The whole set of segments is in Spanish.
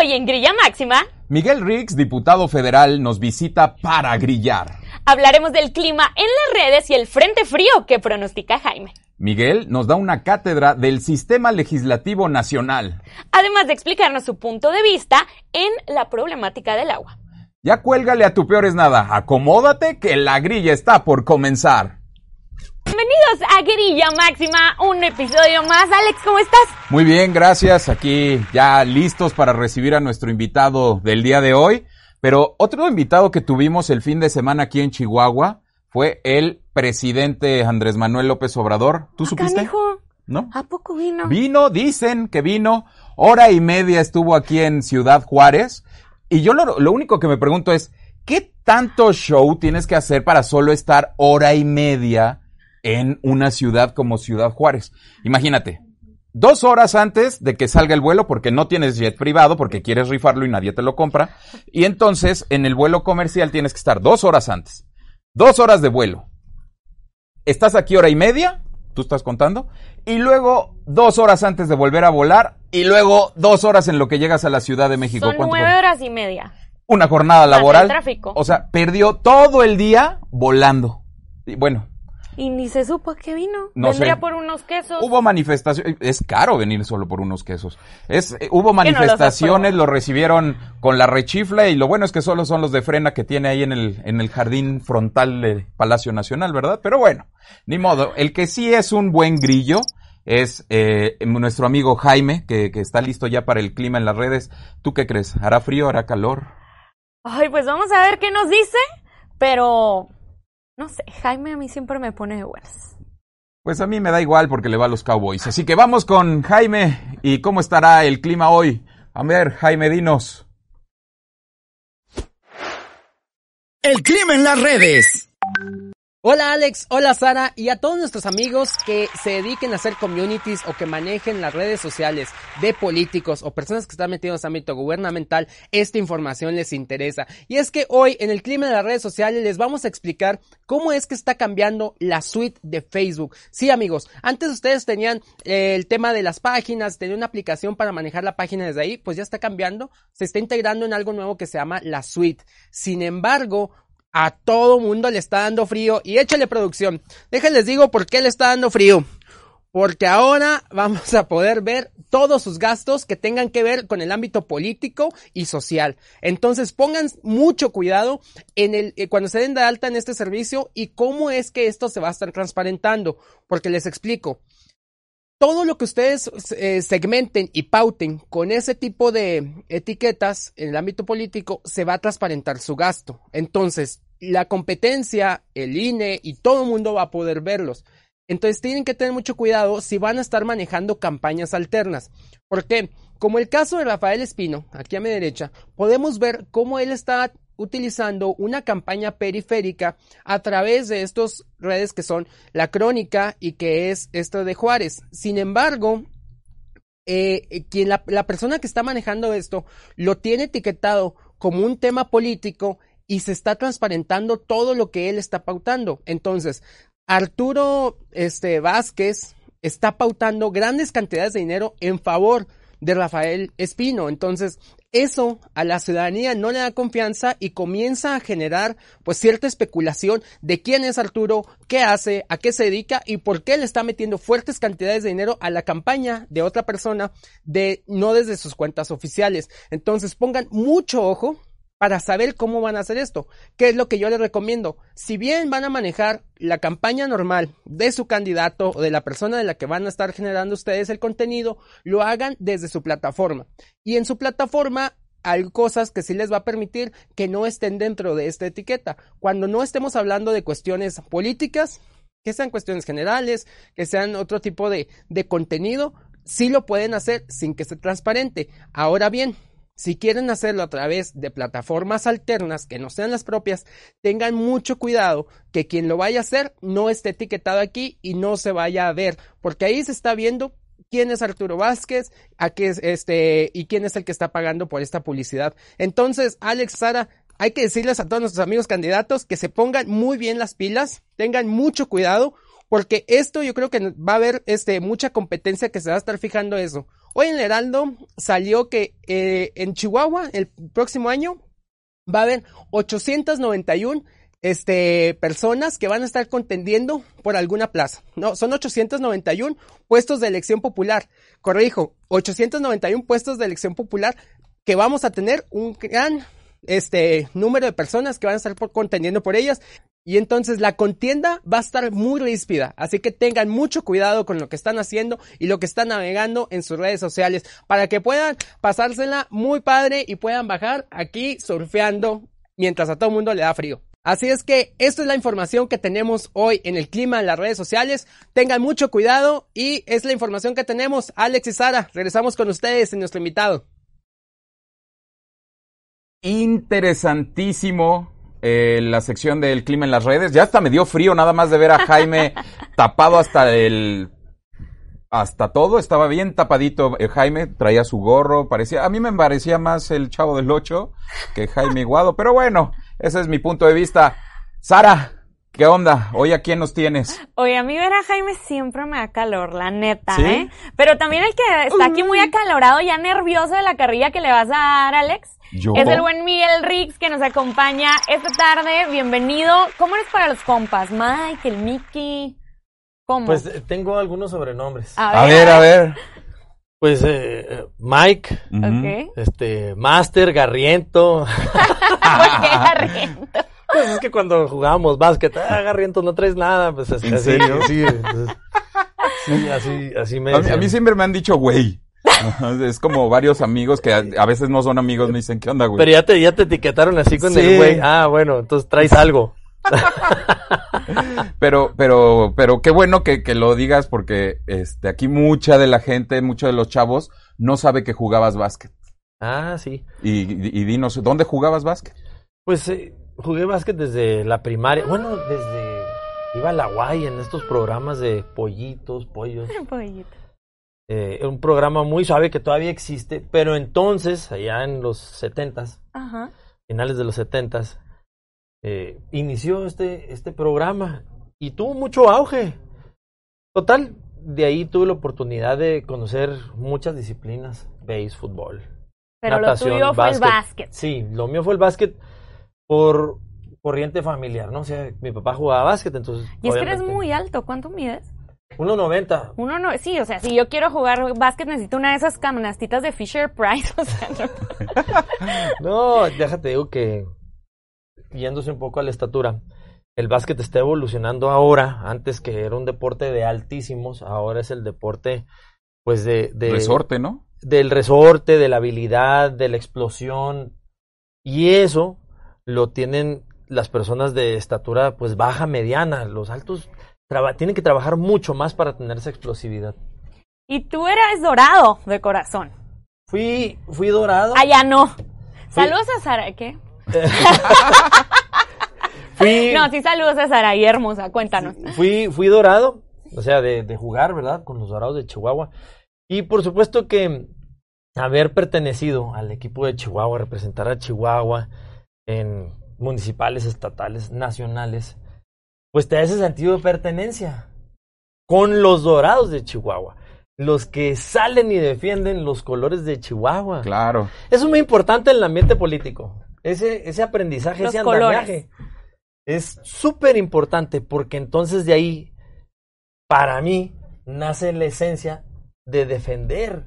Hoy en Grilla Máxima, Miguel Riggs, diputado federal, nos visita para grillar. hablaremos del clima en las redes y el frente frío que pronostica Jaime. Miguel nos da una cátedra del sistema legislativo nacional. Además de explicarnos su punto de vista en la problemática del agua. Ya cuélgale a tu peor es nada. Acomódate que la grilla está por comenzar. Bienvenidos a Grilla Máxima, un episodio más. Alex, ¿cómo estás? Muy bien, gracias. Aquí ya listos para recibir a nuestro invitado del día de hoy. Pero otro invitado que tuvimos el fin de semana aquí en Chihuahua fue el presidente Andrés Manuel López Obrador. ¿Tú supiste? Canijo, ¿No? ¿A poco vino? Vino, dicen que vino, hora y media estuvo aquí en Ciudad Juárez. Y yo lo, lo único que me pregunto es, ¿qué tanto show tienes que hacer para solo estar hora y media en una ciudad como Ciudad Juárez? Imagínate, dos horas antes de que salga el vuelo, porque no tienes jet privado, porque quieres rifarlo y nadie te lo compra. Y entonces, en el vuelo comercial tienes que estar dos horas antes. Dos horas de vuelo. Estás aquí hora y media, tú estás contando, y luego dos horas antes de volver a volar, y luego dos horas en lo que llegas a la Ciudad de México. Son ¿Cuánto nueve fue? horas y media. Una jornada el laboral. tráfico. O sea, perdió todo el día volando. Y bueno, Y ni se supo que vino. No Vendría sé. por unos quesos. hubo manifestaciones. Es caro venir solo por unos quesos. Es, eh, hubo no manifestaciones, lo recibieron con la rechifla y lo bueno es que solo son los de frena que tiene ahí en el, en el jardín frontal del Palacio Nacional, ¿verdad? Pero bueno, ni modo. El que sí es un buen grillo es eh, nuestro amigo Jaime, que, que está listo ya para el clima en las redes. ¿Tú qué crees? ¿Hará frío? ¿Hará calor? Ay, pues vamos a ver qué nos dice. Pero, no sé, Jaime a mí siempre me pone de buenas. Pues a mí me da igual porque le va a los Cowboys. Así que vamos con Jaime y cómo estará el clima hoy. A ver, Jaime, dinos. El clima en las redes. Hola Alex, hola Sara y a todos nuestros amigos que se dediquen a hacer communities o que manejen las redes sociales de políticos o personas que están metidos en ámbito gubernamental, esta información les interesa. Y es que hoy en el clima de las redes sociales les vamos a explicar cómo es que está cambiando la suite de Facebook. Sí amigos, antes ustedes tenían eh, el tema de las páginas, tenían una aplicación para manejar la página desde ahí, pues ya está cambiando, se está integrando en algo nuevo que se llama la suite. Sin embargo, a todo mundo le está dando frío y échale producción. Déjenles digo por qué le está dando frío. Porque ahora vamos a poder ver todos sus gastos que tengan que ver con el ámbito político y social. Entonces pongan mucho cuidado en el, eh, cuando se den de alta en este servicio y cómo es que esto se va a estar transparentando. Porque les explico. Todo lo que ustedes eh, segmenten y pauten con ese tipo de etiquetas en el ámbito político se va a transparentar su gasto. Entonces, la competencia, el INE y todo el mundo va a poder verlos. Entonces tienen que tener mucho cuidado si van a estar manejando campañas alternas. ¿Por qué? Como el caso de Rafael Espino, aquí a mi derecha, podemos ver cómo él está utilizando una campaña periférica a través de estas redes que son la crónica y que es esto de Juárez. Sin embargo, eh, quien la, persona que está manejando esto lo tiene etiquetado como un tema político y se está transparentando todo lo que él está pautando. Entonces, Arturo este, Vázquez está pautando grandes cantidades de dinero en favor de Rafael Espino. Entonces, eso a la ciudadanía no le da confianza y comienza a generar pues cierta especulación de quién es Arturo, qué hace, a qué se dedica y por qué le está metiendo fuertes cantidades de dinero a la campaña de otra persona de no desde sus cuentas oficiales. Entonces, pongan mucho ojo para saber cómo van a hacer esto. ¿Qué es lo que yo les recomiendo? Si bien van a manejar la campaña normal de su candidato o de la persona de la que van a estar generando ustedes el contenido, lo hagan desde su plataforma. Y en su plataforma hay cosas que sí les va a permitir que no estén dentro de esta etiqueta. Cuando no estemos hablando de cuestiones políticas, que sean cuestiones generales, que sean otro tipo de, de contenido, sí lo pueden hacer sin que esté transparente. Ahora bien, si quieren hacerlo a través de plataformas alternas que no sean las propias, tengan mucho cuidado que quien lo vaya a hacer no esté etiquetado aquí y no se vaya a ver, porque ahí se está viendo quién es Arturo Vázquez, a qué es este y quién es el que está pagando por esta publicidad. Entonces, Alex Sara, hay que decirles a todos nuestros amigos candidatos que se pongan muy bien las pilas, tengan mucho cuidado, porque esto yo creo que va a haber este mucha competencia que se va a estar fijando eso. Hoy en el Heraldo salió que eh, en Chihuahua el próximo año va a haber 891 este, personas que van a estar contendiendo por alguna plaza. No, son 891 puestos de elección popular. Corrijo, 891 puestos de elección popular que vamos a tener un gran este número de personas que van a estar por, contendiendo por ellas. Y entonces la contienda va a estar muy ríspida, así que tengan mucho cuidado con lo que están haciendo y lo que están navegando en sus redes sociales para que puedan pasársela muy padre y puedan bajar aquí surfeando mientras a todo el mundo le da frío. Así es que esta es la información que tenemos hoy en el clima en las redes sociales. Tengan mucho cuidado y es la información que tenemos. Alex y Sara, regresamos con ustedes en nuestro invitado. Interesantísimo eh, la sección del clima en las redes. Ya hasta me dio frío nada más de ver a Jaime tapado hasta el hasta todo, estaba bien tapadito eh, Jaime, traía su gorro, parecía, a mí me parecía más el chavo del ocho que Jaime Iguado, pero bueno, ese es mi punto de vista. Sara, ¿qué onda? Hoy a quién nos tienes? Oye, a mí ver a Jaime siempre me da calor, la neta, ¿eh? Pero también el que está aquí muy acalorado, ya nervioso de la carrilla que le vas a dar, Alex. ¿Yo? Es el buen Miguel Riggs que nos acompaña esta tarde. Bienvenido. ¿Cómo eres para los compas? Mike, el Mickey. ¿Cómo? Pues eh, tengo algunos sobrenombres. A ver, a ver. Pues eh, Mike, este, Master, Garriento. ¿Por qué Garriento? Pues es que cuando jugábamos básquet, ah, Garriento, no traes nada. Pues así, ¿En así, serio? sí, entonces, sí, así, así me A mí, a mí siempre me han dicho güey. Es como varios amigos que a, a veces no son amigos, me dicen, ¿qué onda, güey? Pero ya te, ya te etiquetaron así con Sí. el güey. Ah, bueno, entonces traes algo. Pero, pero, pero qué bueno que, que lo digas porque este, aquí mucha de la gente, muchos de los chavos no sabe que jugabas básquet. Ah, sí. Y, y, y dinos, ¿dónde jugabas básquet? Pues eh, jugué básquet desde la primaria. Bueno, desde... Iba a la guay en estos programas de pollitos, pollos. Pollito. Eh, un programa muy suave que todavía existe, pero entonces, allá en los setentas, Ajá. finales de los setentas, eh, inició este, este programa y tuvo mucho auge. Total, de ahí tuve la oportunidad de conocer muchas disciplinas, base, fútbol, Pero natación, lo tuyo fue el básquet. Sí, lo mío fue el básquet por corriente familiar, ¿no? O sea, mi papá jugaba básquet, entonces... Y es que eres muy alto. ¿Cuánto mides? 1.90. Uno no, sí, o sea, si yo quiero jugar básquet necesito una de esas canastitas de Fisher Price, o sea, no. No, déjate digo que yéndose un poco a la estatura, el básquet está evolucionando ahora, antes que era un deporte de altísimos, ahora es el deporte pues de, de Resorte, ¿no? del resorte, de la habilidad, de la explosión y eso lo tienen las personas de estatura pues baja, mediana, los altos tienen que trabajar mucho más para tener esa explosividad. Y tú eras dorado de corazón. Fui fui dorado. Allá no. Saludos a Sara, ¿qué? Fui No, sí saludos a Sara y hermosa, cuéntanos. Fui, fui dorado, o sea, de, de jugar, ¿verdad? Con los dorados de Chihuahua. Y por supuesto que haber pertenecido al equipo de Chihuahua, representar a Chihuahua en municipales, estatales, nacionales, pues te da ese sentido de pertenencia con los dorados de Chihuahua. Los que salen y defienden los colores de Chihuahua. Claro. Eso es muy importante en el ambiente político. Ese, ese aprendizaje, Los ese colores. andamiaje. Es súper importante porque entonces de ahí, para mí, nace la esencia de defender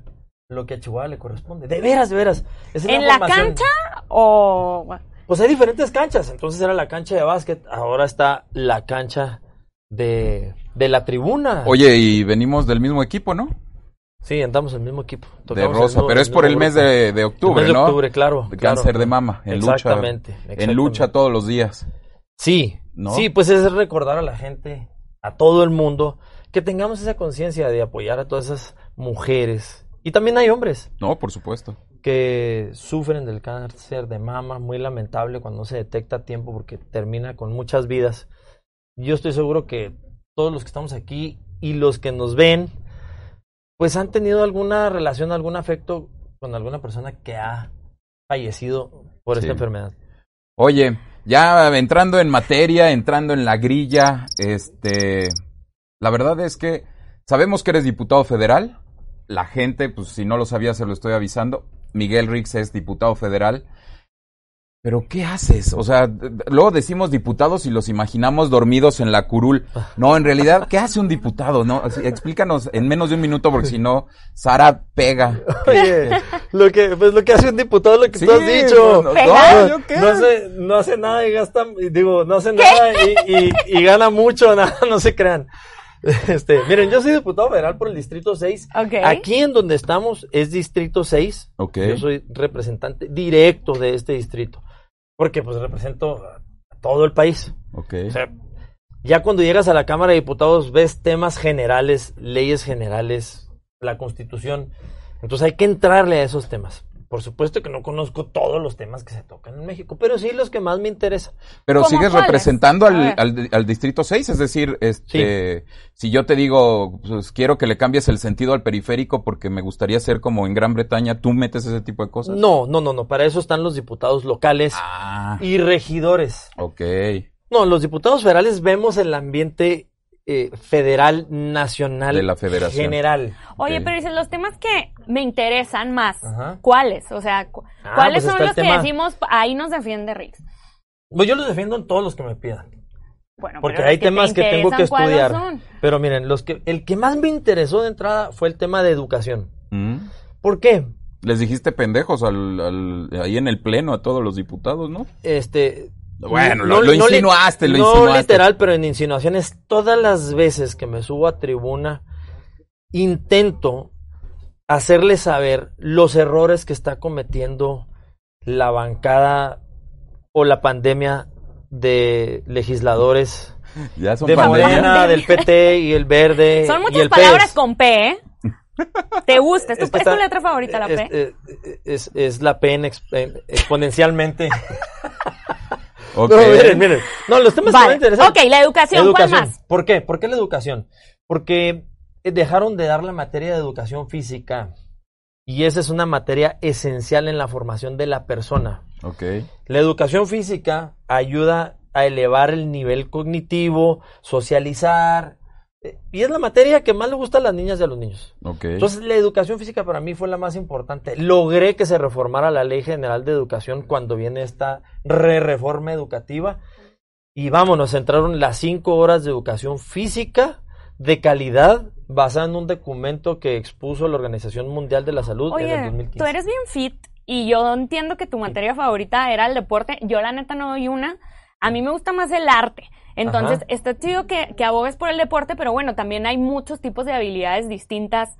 lo que a Chihuahua le corresponde. De veras, de veras. Es ¿En la cancha o...? Pues hay diferentes canchas. Entonces era la cancha de básquet, ahora está la cancha de, de la tribuna. Oye, y venimos del mismo equipo, ¿no? Sí, andamos en el mismo equipo. De Rosa, mismo- pero es por el mes de, de octubre, El mes de ¿no? octubre, claro. De claro. cáncer de mama, en lucha. Exactamente, En lucha todos los días. Sí, ¿No? sí, pues es recordar a la gente, a todo el mundo, que tengamos esa conciencia de apoyar a todas esas mujeres. Y también hay hombres No, por supuesto. que sufren del cáncer de mama, muy lamentable cuando no se detecta a tiempo porque termina con muchas vidas. Yo estoy seguro que todos los que estamos aquí y los que nos ven, pues han tenido alguna relación, algún afecto con alguna persona que ha fallecido por Sí. esta enfermedad. Oye, ya entrando en materia, entrando en la grilla, este, la verdad es que sabemos que eres diputado federal. La gente, pues si no lo sabía, se lo estoy avisando. Miguel Rix es diputado federal. Pero ¿qué haces? O sea, luego decimos diputados y los imaginamos dormidos en la curul. No, en realidad, ¿qué hace un diputado? No, Así, explícanos en menos de un minuto porque si no, Sara pega. Oye, lo que, pues lo que hace un diputado, lo que Sí, tú has dicho. no, no, no, ¿yo qué? No hace, no hace nada y gasta, y digo, no hace nada y, y, y gana mucho, nada, no se crean. Este, miren, yo soy diputado federal por el distrito 6. Ok. Aquí en donde estamos es distrito 6. Ok. Yo soy representante directo de este distrito. Porque pues represento a todo el país. O sea, ya cuando llegas a la Cámara de Diputados ves temas generales, leyes generales, la Constitución. Entonces hay que entrarle a esos temas. Por supuesto que no conozco todos los temas que se tocan en México, pero sí los que más me interesan. Pero ¿Cómo sigues cuáles? representando al, al distrito 6, es decir, este, si yo te digo, pues quiero que le cambies el sentido al periférico porque me gustaría ser como en Gran Bretaña, ¿tú metes ese tipo de cosas? No, no, no, no. Para eso están los diputados locales Ah, y regidores. ok. No, los diputados federales vemos el ambiente eh, federal, nacional, De la federación. general. Oye, pero dices, los temas que me interesan más, Ajá. ¿cuáles? O sea, cu- Ah, ¿cuáles pues son los que decimos, ahí nos defiende Rix? Pues yo los defiendo en todos los que me pidan. Bueno, Porque pero hay te temas que tengo que interesan, ¿cuáles estudiar. son? Pero miren, los que, el que más me interesó de entrada fue el tema de educación. Mm. ¿Por qué? Les dijiste pendejos al, al- ahí en el pleno a todos los diputados, ¿no? Este. Bueno, lo- lo insinuaste, lo no insinuaste. literal, pero en insinuaciones, todas las veces que me subo a tribuna, intento hacerle saber los errores que está cometiendo la bancada o la pandemia de legisladores Ya son de pandemia. Morena, del PT y el Verde. Son y muchas el palabras PES. con P, ¿eh? ¿Te gusta? ¿Es tu, Es que es tu está- letra favorita, la P? es, eh, es- es la P en exp- en- exponencialmente. Ok. No, miren, miren. No, los temas Vale. me interesan. Ok, la educación, ¿cuál más? ¿Por qué? ¿Por qué la educación? Porque dejaron de dar la materia de educación física. Y esa es una materia esencial en la formación de la persona. Ok. La educación física ayuda a elevar el nivel cognitivo, socializar. Y es la materia que más le gusta a las niñas y a los niños. Entonces, la educación física para mí fue la más importante. Logré que se reformara la Ley General de Educación cuando viene esta re-reforma educativa. Y vámonos, entraron las cinco horas de educación física de calidad basada en un documento que expuso la Organización Mundial de la Salud en el Oye, 2015. tú eres bien fit y yo entiendo que tu materia favorita era el deporte. Yo la neta no doy una. A mí me gusta más el arte. Entonces, Ajá. está chido que, que abogues por el deporte, pero bueno, también hay muchos tipos de habilidades distintas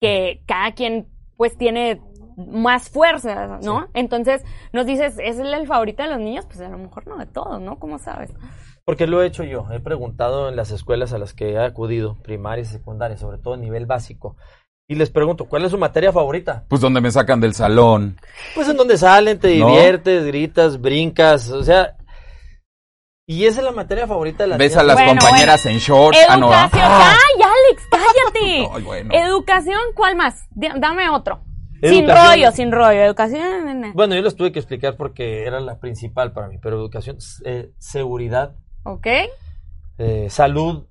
que cada quien pues tiene más fuerza, ¿no? Entonces, nos dices, ¿es el, favorito de los niños? Pues a lo mejor no de todos, ¿no? ¿Cómo sabes? Porque lo he hecho yo. He preguntado en las escuelas a las que he acudido, primarias y secundarias, sobre todo a nivel básico. Y les pregunto, ¿cuál es su materia favorita? Pues donde me sacan del salón. Pues en donde salen, te ¿No? diviertes, gritas, brincas, o sea. Y esa es la materia favorita de las Ves a las Bueno, compañeras en shorts. Ah, no, Educación. ah. ¡Ay, Alex, cállate! Ay, bueno. Educación, ¿cuál más? D- dame otro. Sin rollo, sin rollo. Educación. Bueno, yo los tuve que explicar porque era la principal para mí, pero educación, eh, seguridad, ¿Ok? eh, salud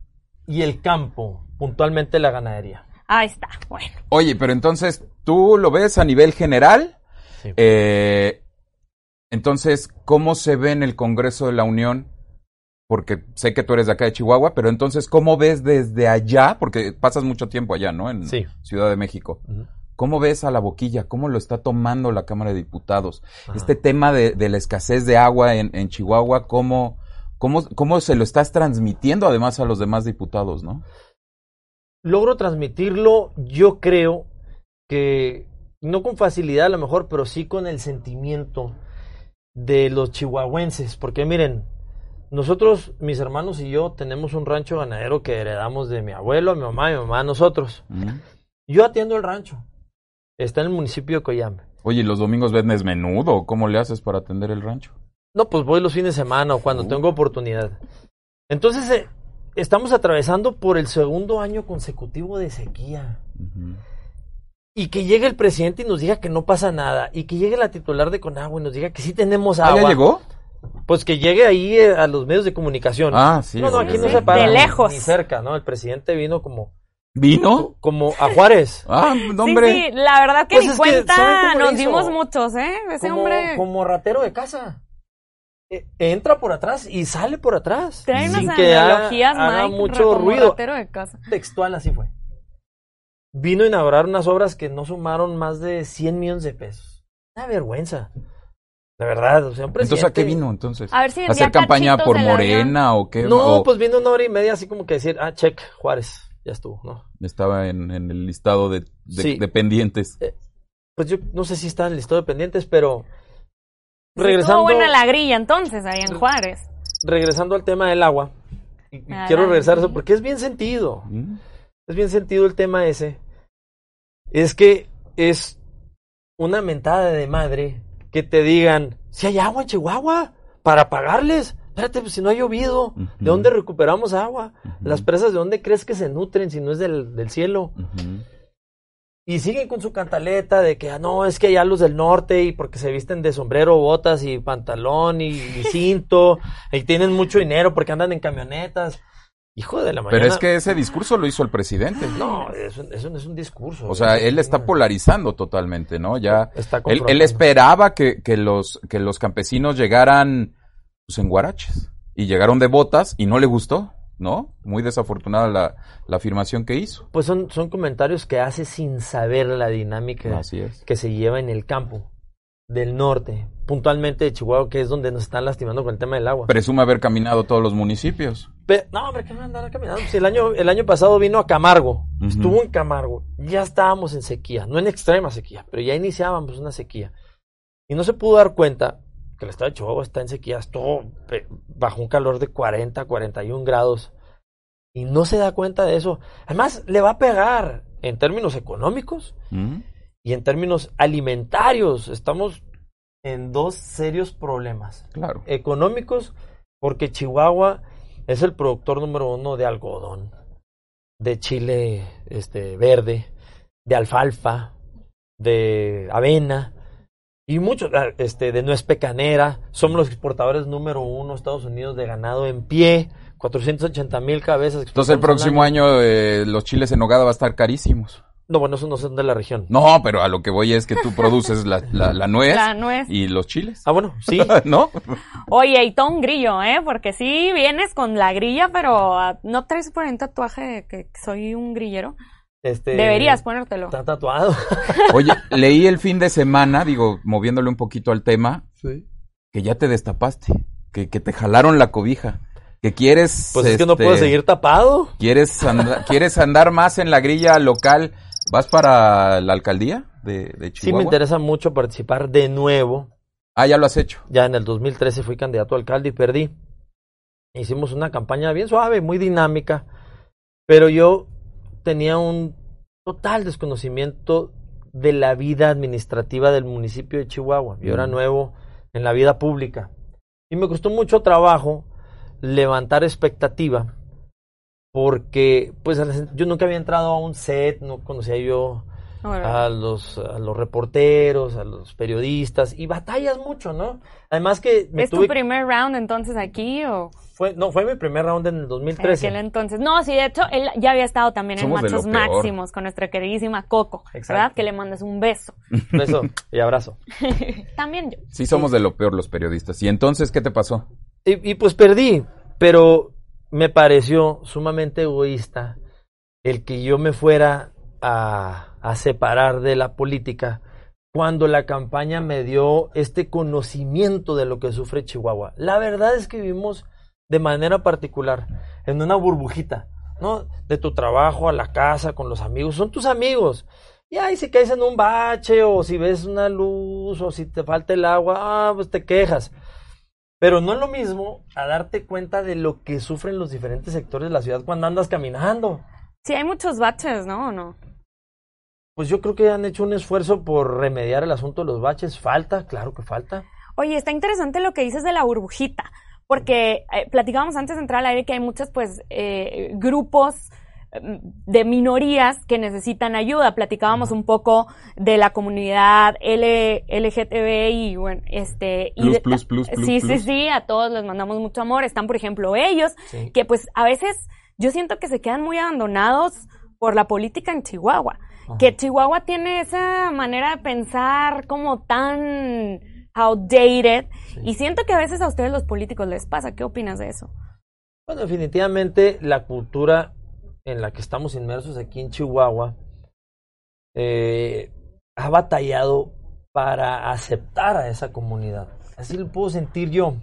y el campo, puntualmente la ganadería. Ahí está. Bueno. Oye, pero entonces, ¿tú lo ves a nivel general? Sí. Eh, entonces, ¿cómo se ve en el Congreso de la Unión? Porque sé que tú eres de acá de Chihuahua, pero entonces, ¿cómo ves desde allá? Porque pasas mucho tiempo allá, ¿no? En Sí. Ciudad de México. ¿Cómo ves a la boquilla? ¿Cómo lo está tomando la Cámara de Diputados? Ajá. Este tema de, de la escasez de agua en, en Chihuahua, ¿cómo, cómo, ¿cómo se lo estás transmitiendo además a los demás diputados, no? logro transmitirlo, yo creo que no con facilidad a lo mejor, pero sí con el sentimiento de los chihuahuenses, porque miren, nosotros, mis hermanos y yo, tenemos un rancho ganadero que heredamos de mi abuelo, mi mamá, mi mamá, nosotros. Yo atiendo el rancho, está en el municipio de Coyame. Oye, ¿y los domingos vendes menudo? ¿Cómo le haces para atender el rancho? No, pues voy los fines de semana o cuando Uh. tengo oportunidad. Entonces, eh, estamos atravesando por el segundo año consecutivo de sequía. Y que llegue el presidente y nos diga que no pasa nada. Y que llegue la titular de Conagua y nos diga que sí tenemos ¿Ah, agua. ya llegó? Pues que llegue ahí eh, a los medios de comunicación. Ah, sí. no, no, sí, aquí sí. no se para. De ni- lejos. Ni cerca, ¿no? El presidente vino como ¿Vino? Como a Juárez. Ah, no, hombre. Sí, sí, la verdad que Pues ni es que, cuenta ¿sabe cómo nos dimos muchos, ¿eh? Ese como, hombre como ratero de casa. E- entra por atrás y sale por atrás. trae sin unas que analogías, haga Mike, mucho como ruido. ratero de casa. Textual así fue. Vino a inaugurar unas obras que no sumaron más de 100 millones de pesos. Una vergüenza. De verdad, o sea, un Entonces, ¿a qué presidente- vino entonces? A ver si vendía ¿Hacer campaña por. Morena o qué? No, O pues vino una hora y media así como que decir, ah, check, Juárez, ya estuvo, ¿no? Estaba en, en el listado de, de- Sí. de pendientes. Pues yo no sé si está en el listado de pendientes, pero Sí, regresando, Estuvo buena la grilla entonces, ahí en Juárez. regresando al tema del agua, Ah, quiero regresar a eso porque es bien sentido. ¿Mm? es bien sentido el tema ese, es que es una mentada de madre que te digan, si hay agua en Chihuahua, para pagarles. Espérate, pues si no ha llovido. ¿de dónde recuperamos agua? Las presas, ¿de dónde crees que se nutren si no es del, del cielo? Y siguen con su cantaleta de que, ah, no, es que allá los del norte y porque se visten de sombrero, botas y pantalón y, y cinto y tienen mucho dinero porque andan en camionetas. Hijo de la mañana. Pero es que ese discurso lo hizo el presidente. No, eso, eso no es un discurso. O sea, él es está polarizando totalmente, ¿no? Ya Está él, él esperaba que, que los que los campesinos llegaran pues, en guaraches y llegaron de botas y no le gustó, ¿no? Muy desafortunada la, la afirmación que hizo. Pues son, son comentarios que hace sin saber la dinámica Así es. que se lleva en el campo del norte, puntualmente de Chihuahua, que es donde nos están lastimando con el tema del agua. Presume haber caminado todos los municipios. Pe- no, hombre, ¿qué me andar caminando? Si el año, el año pasado vino a Camargo, Ujú. estuvo en Camargo, ya estábamos en sequía, no en extrema sequía, pero ya iniciábamos una sequía. Y no se pudo dar cuenta que el estado de Chihuahua está en sequía, estuvo pe- bajo un calor de 40, 41 grados. Y no se da cuenta de eso. Además, le va a pegar en términos económicos ¿Mm? y en términos alimentarios. Estamos en dos serios problemas Claro. económicos porque Chihuahua es el productor número uno de algodón, de chile este, verde, de alfalfa, de avena y mucho ah, este, de nuez pecanera. Somos los exportadores número uno Estados Unidos de ganado en pie, 480 mil cabezas. Entonces el próximo año eh, los chiles en nogada va a estar carísimos. No, bueno, esos no son de la región. No, pero a lo que voy es que tú produces la, la, la nuez La nuez. y los chiles. Ah, bueno, sí. ¿No? Oye, y todo un grillo, ¿eh? Porque sí vienes con la grilla, pero ah, no traes por ahí un tatuaje de que soy un grillero. Este, Deberías ponértelo. Está tatuado. Oye, leí el fin de semana, digo, moviéndole un poquito al tema, que ya te destapaste, que, que te jalaron la cobija, que quieres... Pues es que no este, puedo seguir tapado. ¿Quieres andar, ¿Quieres andar más en la grilla local? ¿Vas para la alcaldía de, de Sí Chihuahua? me interesa mucho participar de nuevo. Ah, ya lo has hecho. Ya en el 2013 fui candidato a alcalde y perdí. Hicimos una campaña bien suave, muy dinámica, pero yo tenía un total desconocimiento de la vida administrativa del municipio de Chihuahua. Yo era Mm. nuevo en la vida pública y me costó mucho trabajo levantar expectativa porque pues yo nunca había entrado a un set, no conocía yo a los, a los reporteros, a los periodistas, y batallas mucho, ¿no? Además que me ¿Es tu primer round entonces aquí o fue, no, fue mi primer round en el en 2013. aquel entonces? No, sí, de hecho, él ya había estado también Somos en Machos. Máximos con nuestra queridísima Coco, ¿verdad? Exacto. Que le mandes un beso. Beso y abrazo. también yo. Sí, somos de lo peor los periodistas. ¿Y entonces qué te pasó? Y, y pues perdí, pero me pareció sumamente egoísta el que yo me fuera a, a separar de la política cuando la campaña me dio este conocimiento de lo que sufre Chihuahua. La verdad es que vivimos de manera particular en una burbujita, ¿no? De tu trabajo a la casa, con los amigos, son tus amigos. Y ahí si caes en un bache o si ves una luz o si te falta el agua, ah, pues te quejas. Pero no es lo mismo a darte cuenta de lo que sufren los diferentes sectores de la ciudad cuando andas caminando. Sí, hay muchos baches, ¿no? ¿O no? Pues yo creo que han hecho un esfuerzo por remediar el asunto de los baches. Falta, claro que falta. Oye, está interesante lo que dices de la burbujita, porque eh, platicábamos antes de entrar al aire que hay muchos, pues, eh, grupos de minorías que necesitan ayuda. Platicábamos un poco de la comunidad L, LGTB y bueno, este y Plus, de- plus, plus, plus, sí, sí, plus. sí, a todos les mandamos mucho amor. Están, por ejemplo, ellos Sí. que pues a veces yo siento que se quedan muy abandonados por la política en Chihuahua. Que Chihuahua tiene esa manera de pensar como tan outdated. Y siento que a veces a ustedes los políticos les pasa. ¿Qué opinas de eso? Bueno, definitivamente la cultura en la que estamos inmersos aquí en Chihuahua eh, ha batallado para aceptar a esa comunidad. Así lo puedo sentir yo.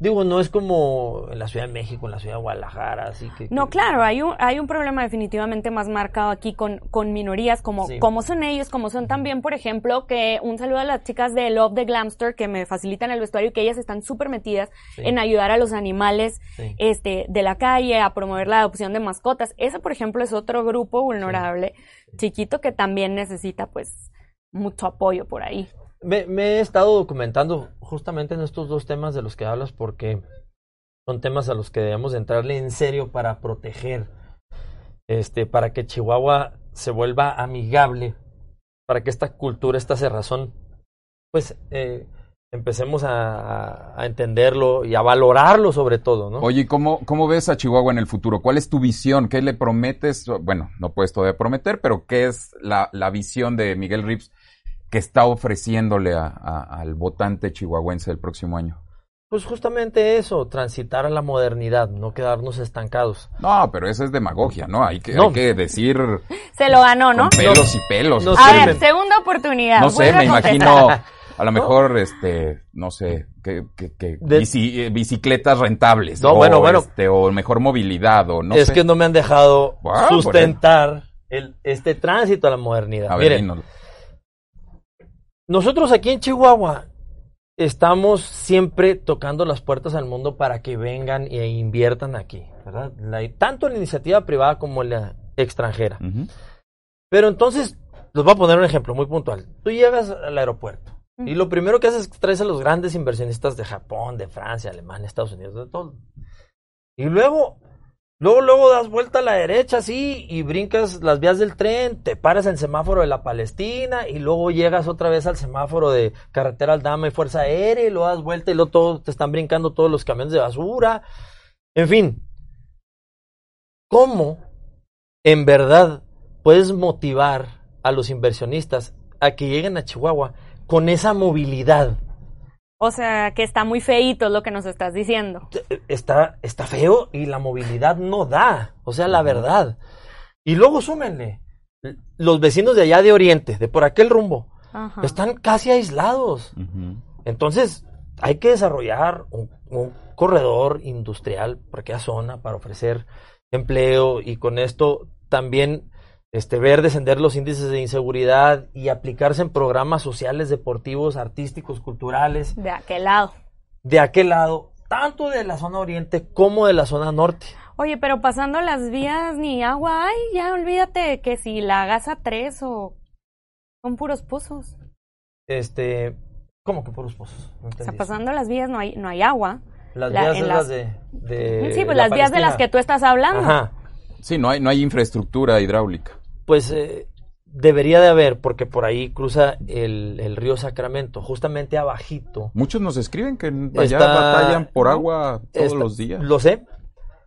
Digo, no es como en la Ciudad de México, en la Ciudad de Guadalajara, así que... No, que- claro, hay un, hay un problema definitivamente más marcado aquí con, con minorías, como, Sí. como son ellos, como son también, por ejemplo, que un saludo a las chicas de Love the Glamster que me facilitan el vestuario y que ellas están súper metidas Sí. en ayudar a los animales Sí. este, de la calle, a promover la adopción de mascotas. Ese, por ejemplo, es otro grupo vulnerable, chiquito, que también necesita, pues, mucho apoyo por ahí. Me, he estado documentando justamente en estos dos temas de los que hablas porque son temas a los que debemos entrarle en serio para proteger, este, para que Chihuahua se vuelva amigable, para que esta cultura, esta cerrazón, pues eh, empecemos a, a- entenderlo y a valorarlo sobre todo, ¿no? Oye, ¿y ¿cómo, ¿cómo ves a Chihuahua en el futuro? ¿Cuál es tu visión? ¿Qué le prometes? Bueno, no puedes todavía prometer, pero ¿qué es la, la visión de Miguel Rips que está ofreciéndole a- a- al votante chihuahuense el próximo año? Pues justamente eso, transitar a la modernidad, no quedarnos estancados. No, pero eso es demagogia, ¿no? Hay que, No. hay que decir Se lo ganó, ¿no? con pelos y pelos. no A sé, ver, me- segunda oportunidad. No sé, me imagino a lo mejor, este, no sé, que, que, que De- bici- eh, bicicletas rentables. No, o, bueno, bueno. este, o mejor movilidad, o no es sé. que no me han dejado sustentar el, este tránsito a la modernidad. A ver, Miren, dínoslo. Nosotros aquí en Chihuahua estamos siempre tocando las puertas al mundo para que vengan e inviertan aquí, ¿verdad? La- tanto la iniciativa privada como la extranjera. Pero entonces, les voy a poner un ejemplo muy puntual. Tú llegas al aeropuerto y lo primero que haces es que traes a los grandes inversionistas de Japón, de Francia, Alemania, Estados Unidos, de todo. Y luego, luego, luego das vuelta a la derecha así y brincas las vías del tren, te paras en el semáforo de la Palestina y luego llegas otra vez al semáforo de carretera Aldama y Fuerza Aérea y luego das vuelta y luego todo, te están brincando todos los camiones de basura. En fin, ¿cómo en verdad puedes motivar a los inversionistas a que lleguen a Chihuahua con esa movilidad? O sea, que está muy feíto es lo que nos estás diciendo. Está, está feo y la movilidad no da, o sea, la verdad. Y luego súmenle, los vecinos de allá de Oriente, de por aquel rumbo, Ajá. están casi aislados. Entonces, hay que desarrollar un, un corredor industrial por aquella zona para ofrecer empleo y con esto también este, ver descender los índices de inseguridad y aplicarse en programas sociales, deportivos, artísticos, culturales, De aquel lado. de aquel lado, tanto de la zona oriente como de la zona norte. Oye, pero pasando las vías ni agua hay, ya olvídate que si la hagas a tres o son puros pozos. Este, ¿cómo que por los pozos? No O sea, pasando las vías no hay, no hay agua. Las la- vías en es las- las de, de sí, pues la las vías de las que tú estás hablando. Ajá. Sí, no hay, no hay infraestructura hidráulica. Pues eh, debería de haber, porque por ahí cruza el, el río Sacramento, justamente abajito. Muchos nos escriben que allá Está- batallan por agua todos Está- los días. Lo sé.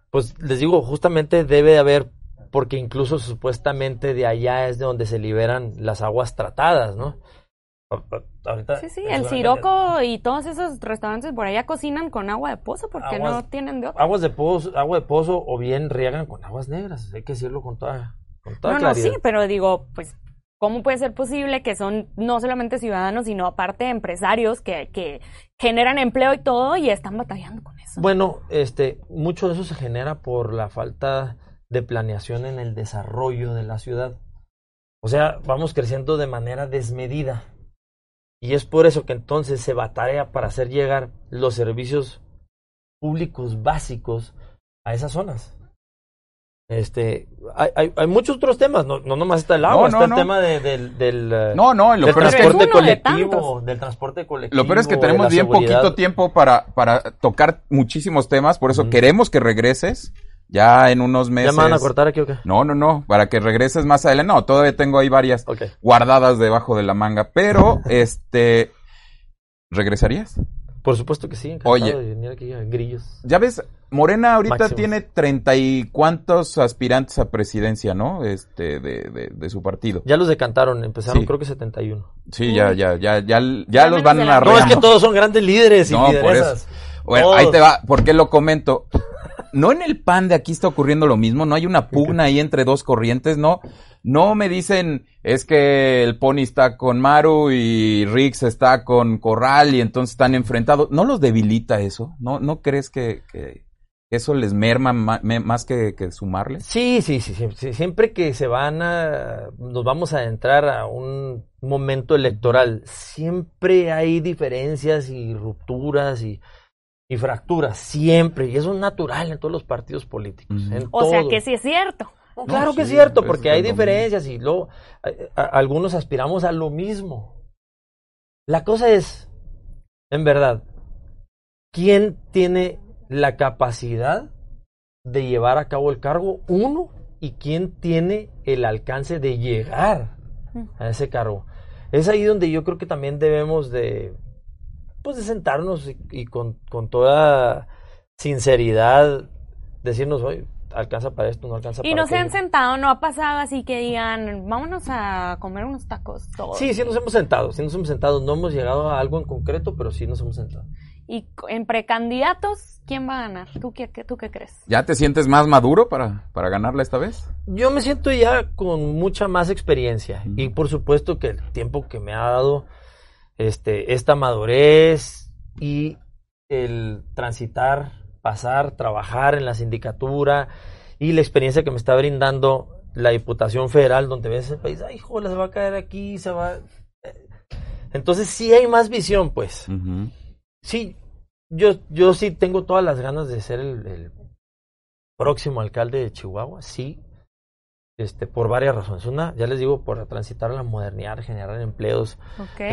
Pues les digo, justamente debe de haber, porque incluso supuestamente de allá es de donde se liberan las aguas tratadas, ¿no? Ahorita, Sí, sí, el Siroco y todos esos restaurantes por allá cocinan con agua de pozo porque no tienen de otra. Aguas de pozo, agua de pozo o bien riegan con aguas negras, hay que decirlo con toda, con toda No, no, sí, pero digo, pues, ¿cómo puede ser posible que son no solamente ciudadanos, sino aparte empresarios que, que generan empleo y todo y están batallando con eso? Bueno, este, mucho de eso se genera por la falta de planeación en el desarrollo de la ciudad. O sea, vamos creciendo de manera desmedida. Y es por eso que entonces se batalla para hacer llegar los servicios públicos básicos a esas zonas. Este, hay, hay, hay muchos otros temas, no, no nomás está el agua, No, no, está el tema de- del, del, eh, No, no, lo del peor transporte es colectivo, del transporte colectivo. lo peor es que tenemos bien seguridad. poquito tiempo para, para tocar muchísimos temas, por eso queremos que regreses ya en unos ¿Ya meses. me van a cortar aquí o qué? No, no, no, para que regreses más adelante. No, todavía tengo ahí varias guardadas debajo de la manga, pero este ¿regresarías? Por supuesto que sí, encantado Oye. de venir aquí a Grillos. Ya ves, Morena ahorita Máximos. tiene treinta y cuantos aspirantes a presidencia, ¿no? Este, de, de, de su partido. Ya los decantaron, empezaron Sí. creo que 71. Sí, ya, ya, ya, ya, ya Ya los van a No, es que todos son grandes líderes y No, por lideresas. Bueno, Todos. ahí te va. ¿Por qué lo comento? No en el PAN de aquí está ocurriendo lo mismo, no hay una pugna ahí entre dos corrientes, no. No me dicen es que el Pony está con Maru y Rix está con Corral y entonces están enfrentados. ¿No los debilita eso? ¿No, no crees que, que eso les merma ma- me- más que, que sumarles? Sí, sí, sí, sí, Siempre que se van a, nos vamos a entrar a un momento electoral, siempre hay diferencias y rupturas y, y fracturas, siempre. Y eso es natural en todos los partidos políticos. En O sea que sí es cierto. No, claro que es cierto, porque hay diferencias y luego a- a- algunos aspiramos a lo mismo. La cosa es, en verdad, ¿quién tiene la capacidad de llevar a cabo el cargo? Uno, y quién tiene el alcance de llegar a ese cargo. Es ahí donde yo creo que también debemos de, pues, de sentarnos y, y con, con toda sinceridad decirnos, oye, alcanza para esto, no alcanza Y para no se han aquello". sentado, no ha pasado así que digan, vámonos a comer unos tacos todos. Sí, sí nos hemos sentado, sí nos hemos sentado. No hemos llegado a algo en concreto, pero sí nos hemos sentado. Y en precandidatos, ¿quién va a ganar? ¿Tú qué, qué- tú qué crees? ¿Ya te sientes más maduro para, para ganarla esta vez? Yo me siento ya con mucha más experiencia y por supuesto que el tiempo que me ha dado este, esta madurez y el transitar, pasar, trabajar en la sindicatura y la experiencia que me está brindando la Diputación Federal, donde ves el país, ay, joder, se va a caer aquí, se va... Entonces sí hay más visión, pues. Sí, yo, yo sí tengo todas las ganas de ser el, el próximo alcalde de Chihuahua, sí, este, por varias razones. Una, ya les digo, por transitar a la modernidad, generar empleos,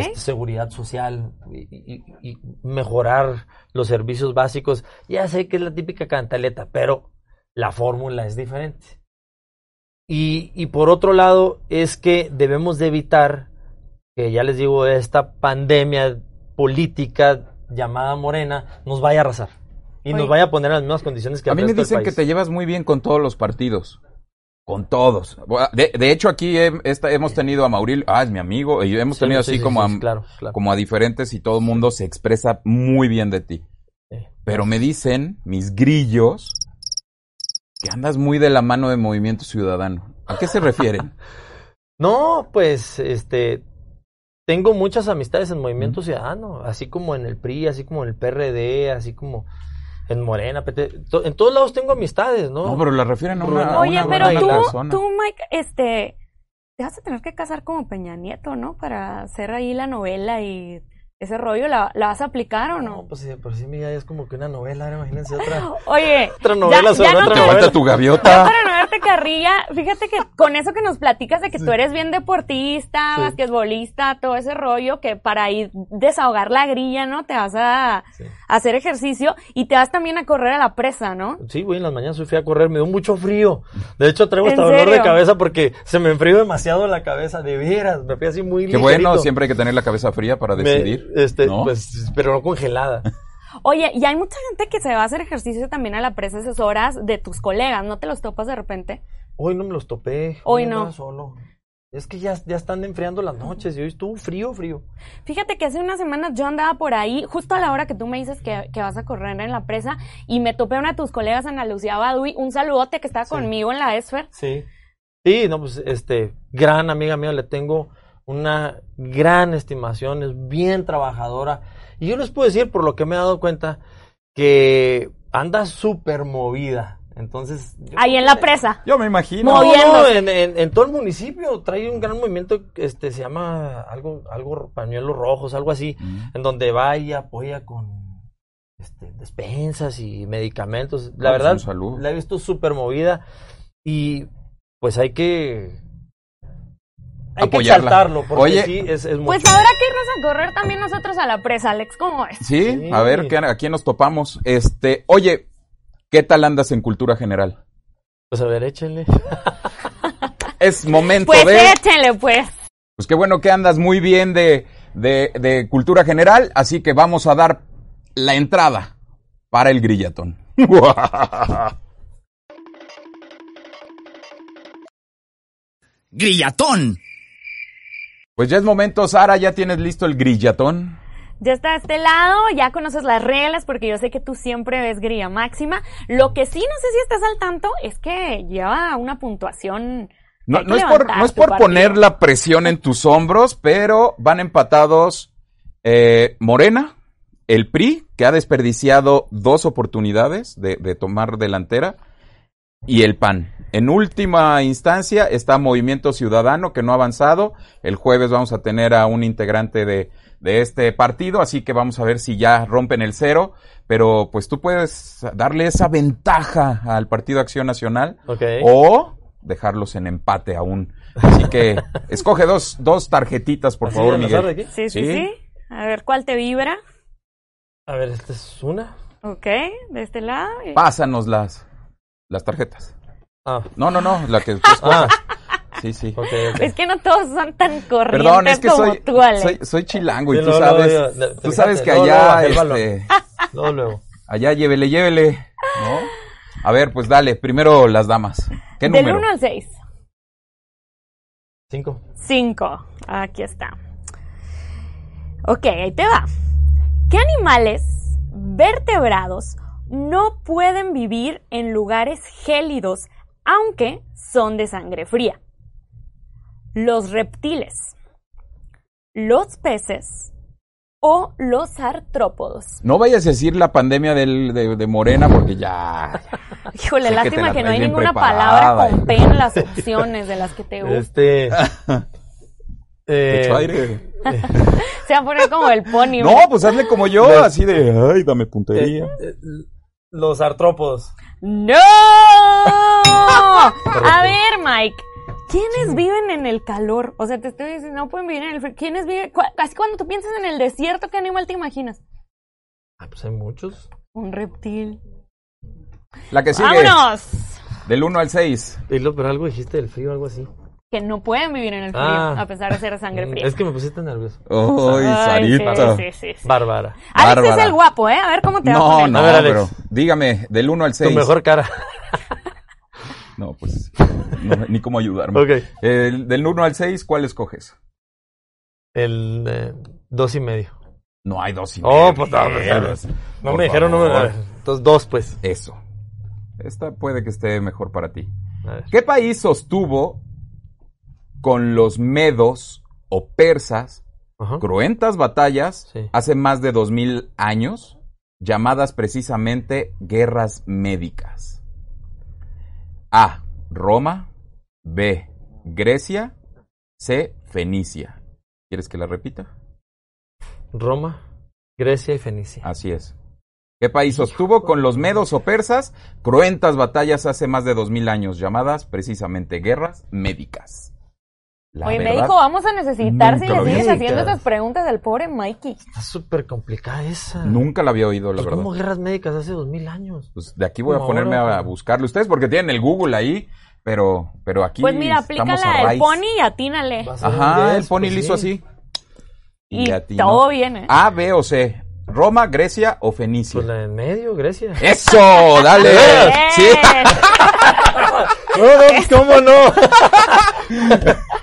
este, seguridad social y, y- y mejorar los servicios básicos. Ya sé que es la típica cantaleta, pero la fórmula es diferente. Y, y por otro lado, es que debemos de evitar que, ya les digo, esta pandemia política llamada Morena nos vaya a arrasar. Y nos vaya a poner en las mismas condiciones que A el mí me dicen que te llevas muy bien con todos los partidos. Con todos. De, de hecho, aquí he- esta- hemos tenido a Mauril, ah, es mi amigo, y hemos Sí, tenido sí, así sí, como, a, claro, claro. como a diferentes y todo el mundo se expresa muy bien de ti. Pero me dicen, mis grillos, que andas muy de la mano de Movimiento Ciudadano. ¿A qué se refieren? No, pues, este, tengo muchas amistades en Movimiento Ciudadano, así como en el PRI, así como en el PRD, así como en Morena, PT, to- en todos lados tengo amistades, ¿no? No, pero la refieren a una, a Oye, una pero tú, persona. tú, Mike, este, te vas a tener que casar como Peña Nieto, ¿no? Para hacer ahí la novela y ese rollo, ¿la, la vas a aplicar o No, no? pues sí, por sí mira, es como que una novela, ahora imagínense otra, Oye, otra novela ya, sobre ya no otra Te novela. falta tu ya gaviota. para verte carrilla, fíjate que con eso que nos platicas de que tú eres bien deportista, Sí. basquetbolista, todo ese rollo, que para ir desahogar la grilla, ¿no? Te vas a, Sí. a hacer ejercicio y te vas también a correr a la presa, ¿no? Sí, güey, en las mañanas fui a correr, me dio mucho frío. De hecho, traigo ¿En hasta dolor de cabeza porque se me enfrió demasiado la cabeza, de veras, me fui así muy Qué bueno, ligerito. siempre hay que tener la cabeza fría para Me- decidir. este, ¿no? pues, pero no congelada. Oye, y hay mucha gente que se va a hacer ejercicio también a la presa esas horas de tus colegas, ¿no te los topas de repente? Hoy no me los topé. Hoy no. solo. Es que ya, ya están enfriando las noches y hoy estuvo frío, frío. Fíjate que hace unas semanas yo andaba por ahí, justo a la hora que tú me dices que, que vas a correr en la presa, y me topé a una de tus colegas, Ana Lucía Badui, un saludote que estaba Sí. conmigo en la ESFER. Sí. Sí, no, pues, este, gran amiga mía, le tengo una gran estimación, es bien trabajadora. Y yo les puedo decir, por lo que me he dado cuenta, que anda súper movida. Entonces. Ahí en la que- Yo presa. me No, imagino. no, moviéndose. en, en- en todo el municipio trae un gran movimiento, este, se llama algo, algo, pañuelos rojos, algo así, en donde va y apoya con, este, despensas y medicamentos. La pues, verdad, la he visto súper movida y pues hay que, hay que Apoyarla. exaltarlo, porque Oye. sí, es, es mucho. Pues habrá que irnos a correr también nosotros a la presa, Alex, ¿cómo es? Sí, Sí. a ver, ¿qué- ¿a quién nos topamos? Este, oye, ¿qué tal andas en cultura general? Pues a ver, échenle. Es momento Pues de... échenle, pues. Pues qué bueno que andas muy bien de, de, de cultura general, así que vamos a dar la entrada para el grillatón. Grillatón. Pues ya es momento, Sara, ya tienes listo el grillatón. Ya está de este lado, ya conoces las reglas porque yo sé que tú siempre ves grilla máxima. Lo que sí no sé si estás al tanto es que lleva una puntuación. No, es por, no es por poner la presión en tus hombros, pero van empatados eh, Morena, el PRI, que ha desperdiciado dos oportunidades de, de tomar delantera, y el PAN. En última instancia está Movimiento Ciudadano, que no ha avanzado. El jueves vamos a tener a un integrante de, de este partido, así que vamos a ver si ya rompen el cero. Pero pues tú puedes darle esa ventaja al Partido Acción Nacional o dejarlos en empate aún. Así que escoge dos, dos tarjetitas, por ¿Así favor, Miguel. de aquí? Sí, sí, Sí. sí, A ver cuál te vibra. A ver, esta es una. Ok, de este lado. y- Pásanos las, las tarjetas. Ah, No, no, no, la que tú escojas. Sí, sí. Es que no todos son tan corrientes Perdón, es que como soy, tú, Alex. soy, soy chilango y tú luego, sabes, luego, luego, tú fíjate, sabes que allá, este, allá llévele, llévele, ¿no? A ver, pues dale, primero las damas. ¿Qué Del número? 1 al 6. Cinco. 5. Aquí está. Ok, ahí te va. ¿Qué animales vertebrados no pueden vivir en lugares gélidos aunque son de sangre fría? Los reptiles, los peces o los artrópodos. No vayas a decir la pandemia del, de, de Morena porque ya... Híjole, que lástima la que, no hay ninguna preparada. palabra con P en las opciones de las que te gustan. Este. eh, aire. Se va a poner como el pony. No, pues hazle como yo, así de, ay, dame puntería. eh, eh, los artrópodos. ¡No! A ver, Mike. ¿Quiénes viven en el calor? O sea, te estoy diciendo, no pueden vivir en el frío. ¿Quiénes viven? cu- Así cuando tú piensas en el desierto, ¿qué animal te imaginas? Ah, pues hay muchos. Un reptil. La que sigue, ¡Vámonos! del 1 al 6. Dilo, pero algo dijiste del frío, algo así. Que no pueden vivir en el frío, Ah. a pesar de ser sangre Mm, fría. Es que me pusiste nervioso. Ay, Ay, Sarita. sí, sí, sí, sí. Bárbara. Alex es Bárbara. el guapo, ¿eh? A ver cómo te va a No, poner. no, A ver, Alex. pero dígame, del 1 al Tu 6. mejor cara. No, pues, no, ni cómo ayudarme. ok. El- del 1 al 6, ¿cuál escoges? El eh, dos y medio. No hay dos y Oh, medio, pues no, Miguel. pues, No me dijeron número. ver, Entonces dos, pues. Eso. Esta puede que esté mejor para ti. ¿Qué país sostuvo con los medos o persas Ajá. cruentas batallas Sí. hace más de 2000 años, llamadas precisamente guerras médicas? A. Roma. B. Grecia. C. Fenicia. ¿Quieres que la repita? Roma, Grecia y Fenicia. Así es. ¿Qué país sostuvo con los medos o persas cruentas batallas hace más de 2000 años, llamadas precisamente guerras médicas? La Oye, verdad, médico, vamos a necesitar si le vi. sigues haciendo esas preguntas del pobre Mikey. Está súper complicada esa. Nunca la había oído, la Pues, verdad. como guerras médicas hace dos mil años. Pues de aquí voy a Como ponerme ahora, a buscarlo. Ustedes porque tienen el Google ahí, pero, pero aquí Pues mira, a aplícala el pony y atínale. A Ajá, el pony pues, lo hizo sí. así. Y atinó. todo bien, ¿eh? A, B o C. Roma, Grecia o Fenicia. Pues la en medio, Grecia. ¡Eso! ¡Dale! Sí. No, no, pues cómo no.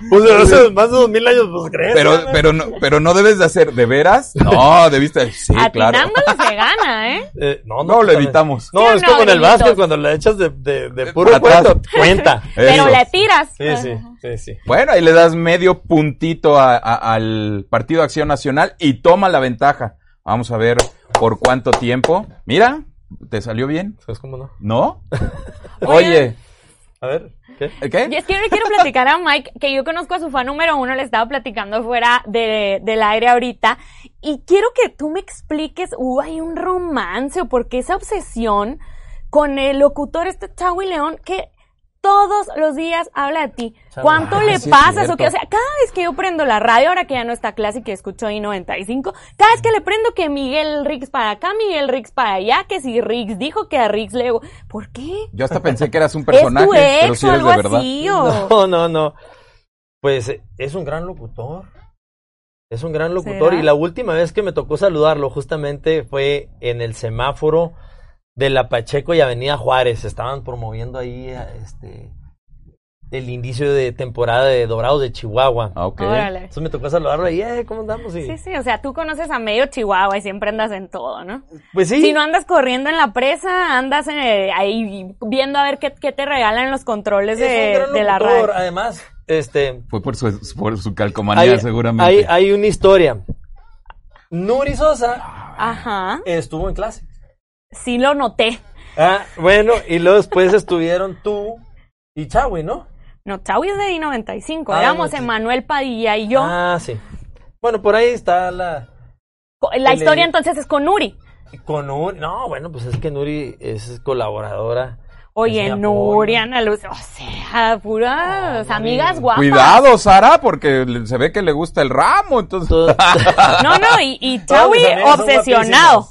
pues de hace más de dos mil años, pues Grecia. Pero, ¿no? pero, no, pero no debes de hacer, ¿de veras? No, debiste. Sí, claro. Se gana, ¿eh? Eh, no, No, lo pues, editamos. No, ¿Sí o es no, como en el básquet cuando le echas de, de, de puro Para atrás. cuento. Cuenta. Pero le tiras. Sí, sí, sí, sí. Bueno, ahí le das medio puntito a- a- al Partido Acción Nacional y toma la ventaja. Vamos a ver por cuánto tiempo. Mira, ¿te salió bien? ¿Sabes cómo no? ¿No? Oye, A ver, ¿qué? Y ¿qué? es que yo le quiero platicar a Mike, que yo conozco a su fan número uno, le estaba platicando fuera de, del aire ahorita, y quiero que tú me expliques, uh, hay un romance, o por qué esa obsesión con el locutor este Chavo y León, que todos los días habla de ti. ¿Cuánto le sí es pasas? o qué? O sea, cada vez que yo prendo la radio, ahora que ya no está clase y que escucho ahí 95, cada vez que le prendo que Miguel Rix para acá, Miguel Rix para allá, que si Rix dijo que a Rix le... ¿Por qué? Yo hasta pensé que eras un ¿Es personaje, tu pero ex si o eres algo de verdad. así? O... No, no, no. Pues es un gran locutor. Es un gran locutor ¿Será? y la última vez que me tocó saludarlo justamente fue en el semáforo de la Pacheco y Avenida Juárez. Estaban promoviendo ahí este el inicio de temporada de Dorados de Chihuahua. Ah, ok. Órale. Entonces me tocó saludarlo y, eh, ¿cómo andamos? Y, Sí, sí, o sea, tú conoces a medio Chihuahua y siempre andas en todo, ¿no? Pues sí. Si no andas corriendo en la presa, andas eh, ahí viendo a ver qué, qué te regalan los controles es un de, gran de la radio. Además, este, Fue por su, por su calcomanía, hay, seguramente. hay, hay una historia. Nuri Sosa Ajá, estuvo en clase. Sí lo noté. Ah, bueno, y luego después estuvieron tú y Chawi, ¿no? No, Chaui es de I-95, Ah, éramos no. Emanuel Padilla y yo. Ah, sí. Bueno, por ahí está la... La el- historia entonces es con Nuri. Con Nuri. No, bueno, pues es que Nuri es colaboradora. Oye, Nuri. Ana Luz, o sea, puras amigas guapas. Cuidado, Sara, porque se ve que le gusta el ramo, entonces... No, no, y, y son obsesionado.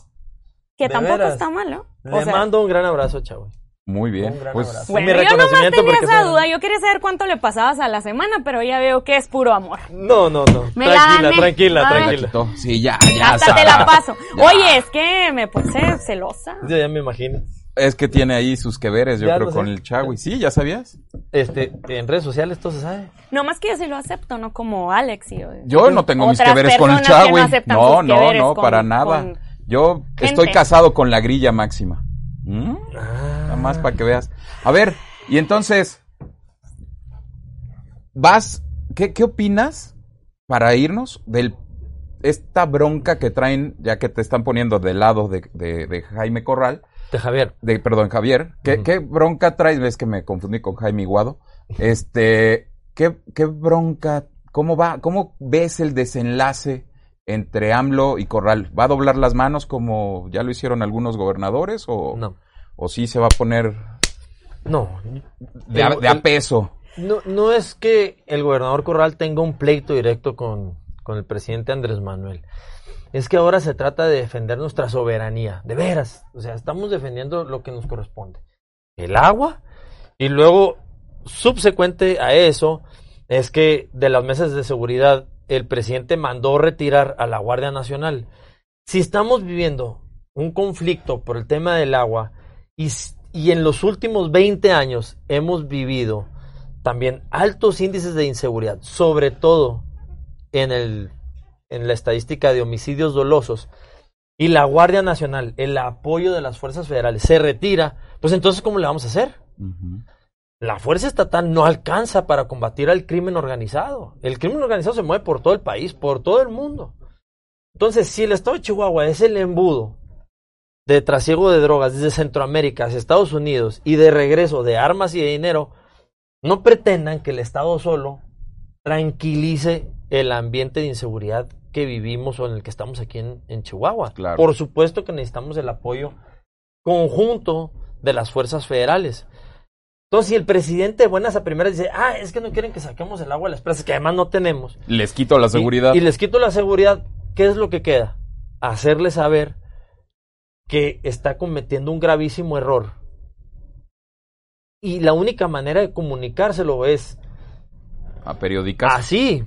Que tampoco veras. está mal, ¿no? Le O sea, mando un gran abrazo, Chawi. Muy bien. Un gran Pues. Bueno, Mi yo nomás tenía esa duda. Yo quería saber cuánto le pasabas a la semana, pero ya veo que es puro amor. No, no, no. Me tranquila, tranquila, tranquila. Sí, ya, ya, Hasta te la paso. Ya. Oye, es que me puse celosa. Yo ya me imagino. Es que tiene ahí sus que veres, yo Ya creo, con sé. el Chagui. Sí, ¿ya sabías? Este, en redes sociales todo se sabe. No más que yo sí lo acepto, no como Alex y Yo no tengo mis que veres con el Chagui. No, no, no, para nada. con- Yo estoy casado con la grilla máxima. ¿Mm? Ah. Nada más para que veas. A ver, y entonces, vas, ¿qué, qué opinas para irnos del esta bronca que traen, ya que te están poniendo del lado de, de- de Jaime Corral, De Javier. de, perdón, Javier, ¿qué, qué bronca traes? Ves que me confundí con Jaime Iguado. Este, ¿qué, qué bronca, cómo va, cómo ves el desenlace entre AMLO y Corral? ¿Va a doblar las manos como ya lo hicieron algunos gobernadores o, No. o sí se va a poner No. de, a, de peso? No, no es que el gobernador Corral tenga un pleito directo con, con el presidente Andrés Manuel. Es que ahora se trata de defender nuestra soberanía, de veras. O sea, estamos defendiendo lo que nos corresponde. El agua y luego, subsecuente a eso, es que de las mesas de seguridad el presidente mandó retirar a la Guardia Nacional. Si estamos viviendo un conflicto por el tema del agua y, en los últimos 20 años hemos vivido también altos índices de inseguridad, sobre todo en, el, en la estadística de homicidios dolosos, y la Guardia Nacional, el apoyo de las fuerzas federales se retira, pues entonces ¿cómo le vamos a hacer? La fuerza estatal no alcanza para combatir al crimen organizado. El crimen organizado se mueve por todo el país, por todo el mundo. Entonces, si el estado de Chihuahua es el embudo de trasiego de drogas desde Centroamérica hacia Estados Unidos y de regreso de armas y de dinero, no pretendan que el Estado solo tranquilice el ambiente de inseguridad que vivimos o en el que estamos aquí en, en Chihuahua. Claro. Por supuesto que necesitamos el apoyo conjunto de las fuerzas federales. Entonces, si el presidente de buenas a primeras dice, ah, es que no quieren que saquemos el agua de las presas, que además no tenemos, Les quito la seguridad. Y, les quito la seguridad. ¿Qué es lo que queda? Hacerle saber que está cometiendo un gravísimo error. Y la única manera de comunicárselo es a periódicas. así.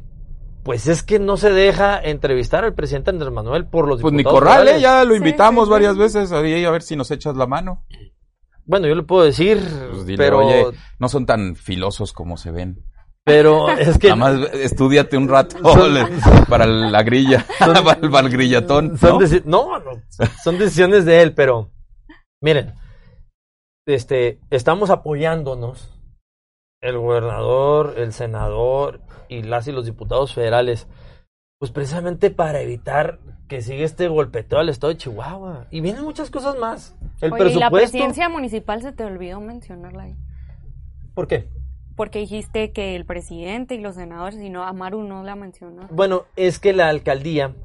Pues es que no se deja entrevistar al presidente Andrés Manuel por los pues ni diputados Corral, ¿eh? federales. ya lo invitamos sí, sí. varias veces a ver si nos echas la mano. Bueno, yo le puedo decir, Pues dile, pero, oye, no son tan filosos como se ven. pero es que Nada más estudiate un rato para la grilla, para, el- para el grillatón. Son ¿no? no, no, son decisiones de él, pero miren, este, estamos apoyándonos, el gobernador, el senador y las y los diputados federales, pues precisamente para evitar que siga este golpeteo al estado de Chihuahua. Y vienen muchas cosas más. El Oye, y la presupuesto. presidencia municipal se te olvidó mencionarla ahí. ¿Por qué? Porque dijiste que el presidente y los senadores, y no, Amaru no la mencionó. Bueno, es que la alcaldía,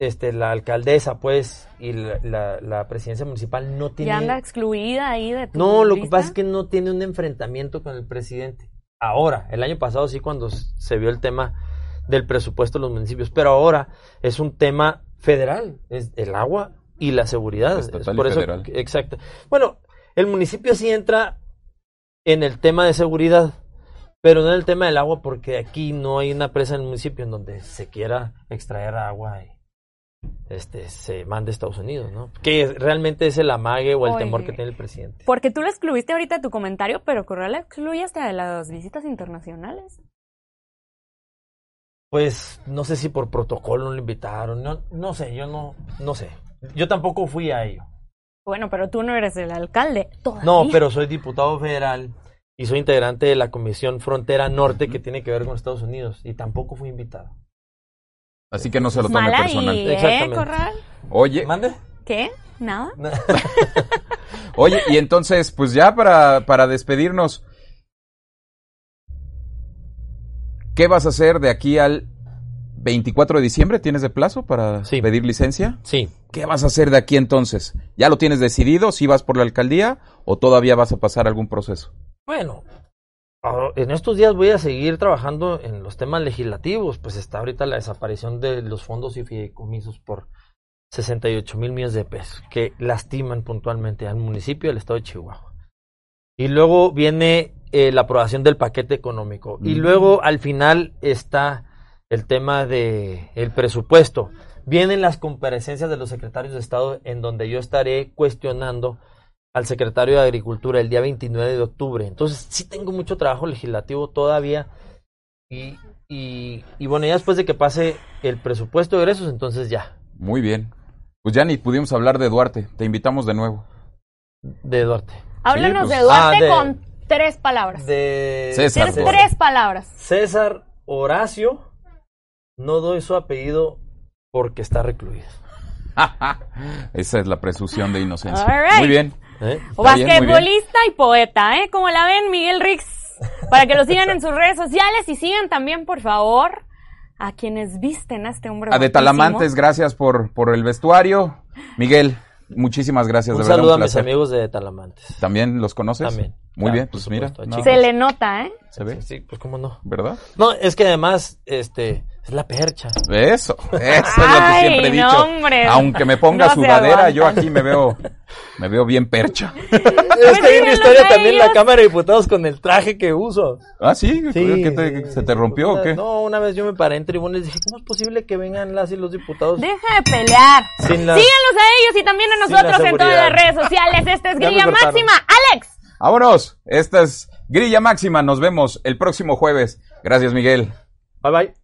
este, la alcaldesa, pues, y la, la- la presidencia municipal no tiene. Ya anda excluida ahí de tu No, lo que pasa es que no tiene un enfrentamiento con el presidente. Ahora, el año pasado sí, cuando se vio el tema del presupuesto de los municipios, pero ahora es un tema federal, es el agua y la seguridad. Estatal Es y por eso, federal. exacto. Bueno, el municipio sí entra en el tema de seguridad, pero no en el tema del agua porque aquí no hay una presa en el municipio en donde se quiera extraer agua y este se mande a Estados Unidos, ¿no? Que realmente es el amague o el Oye. temor que tiene el presidente. Porque tú lo excluiste ahorita de tu comentario, pero Correa lo excluye hasta de las visitas internacionales. Pues no sé si por protocolo no lo invitaron, no, no sé, yo no, no sé. Yo tampoco fui a ello. Bueno, pero tú no eres el alcalde. Todavía. No, pero soy diputado federal y soy integrante de la Comisión Frontera Norte que tiene que ver con Estados Unidos y tampoco fui invitado. Así que no se lo tome Mal personal. ahí, ¿eh, Exactamente. Corral? Oye, ¿Mande? ¿Qué? ¿Nada? oye, y entonces, pues ya para, para despedirnos, ¿qué vas a hacer de aquí al 24 de diciembre? ¿Tienes de plazo para Sí. pedir licencia? Sí, ¿Qué vas a hacer de aquí entonces? ¿Ya lo tienes decidido? ¿Si vas por la alcaldía o todavía vas a pasar algún proceso? Bueno, en estos días voy a seguir trabajando en los temas legislativos, pues está ahorita la desaparición de los fondos y fideicomisos por 68 mil millones de pesos, que lastiman puntualmente al municipio y al estado de Chihuahua. Y luego viene eh, la aprobación del paquete económico. Y Mm. luego al final está el tema de el presupuesto. Vienen las comparecencias de los secretarios de Estado en donde yo estaré cuestionando al secretario de Agricultura el día 29 de octubre. Entonces, sí tengo mucho trabajo legislativo todavía. Y, y, y bueno, ya después de que pase el presupuesto de egresos, entonces ya, Muy bien. Pues ya ni pudimos hablar de Duarte. Te invitamos de nuevo. de Duarte. Háblanos pues- de Duarte Ah, de- con tres palabras. De César, Tienes tres palabras. César Horacio, no doy su apellido porque está recluido. Esa es la presunción de inocencia. Right. Muy bien. ¿eh? O basquetbolista y poeta, ¿eh? Como la ven, Miguel Rix. Para que lo sigan en sus redes sociales y sigan también, por favor, a quienes visten a este hombre. A de. Talamantes, gracias por, por el vestuario. Miguel, muchísimas gracias. Un de verdad, saludo a un mis placer. amigos de Talamantes. ¿También los conoces? También. Muy Claro, bien, pues mira. Se le nota, ¿eh? ¿Se ve? Sí, pues cómo no. ¿Verdad? No, es que además, este, es la percha. Eso, eso es lo que siempre he no, dicho. hombre. Aunque me ponga No sudadera, yo aquí me veo, me veo bien percha. Es que hay una historia también en la. Cámara de Diputados con el traje que uso. Ah, sí, Sí, ¿Qué te- sí, ¿se te rompió o qué? No, una vez yo me paré en tribuna y dije, ¿cómo es posible que vengan las y los diputados Deja de pelear. sin la... Síganos a ellos y también a nosotros en todas las redes sociales. Esta es Grilla. Máxima. Alex. Vámonos, esta es Grilla Máxima, nos vemos el próximo jueves. Gracias, Miguel. Bye bye.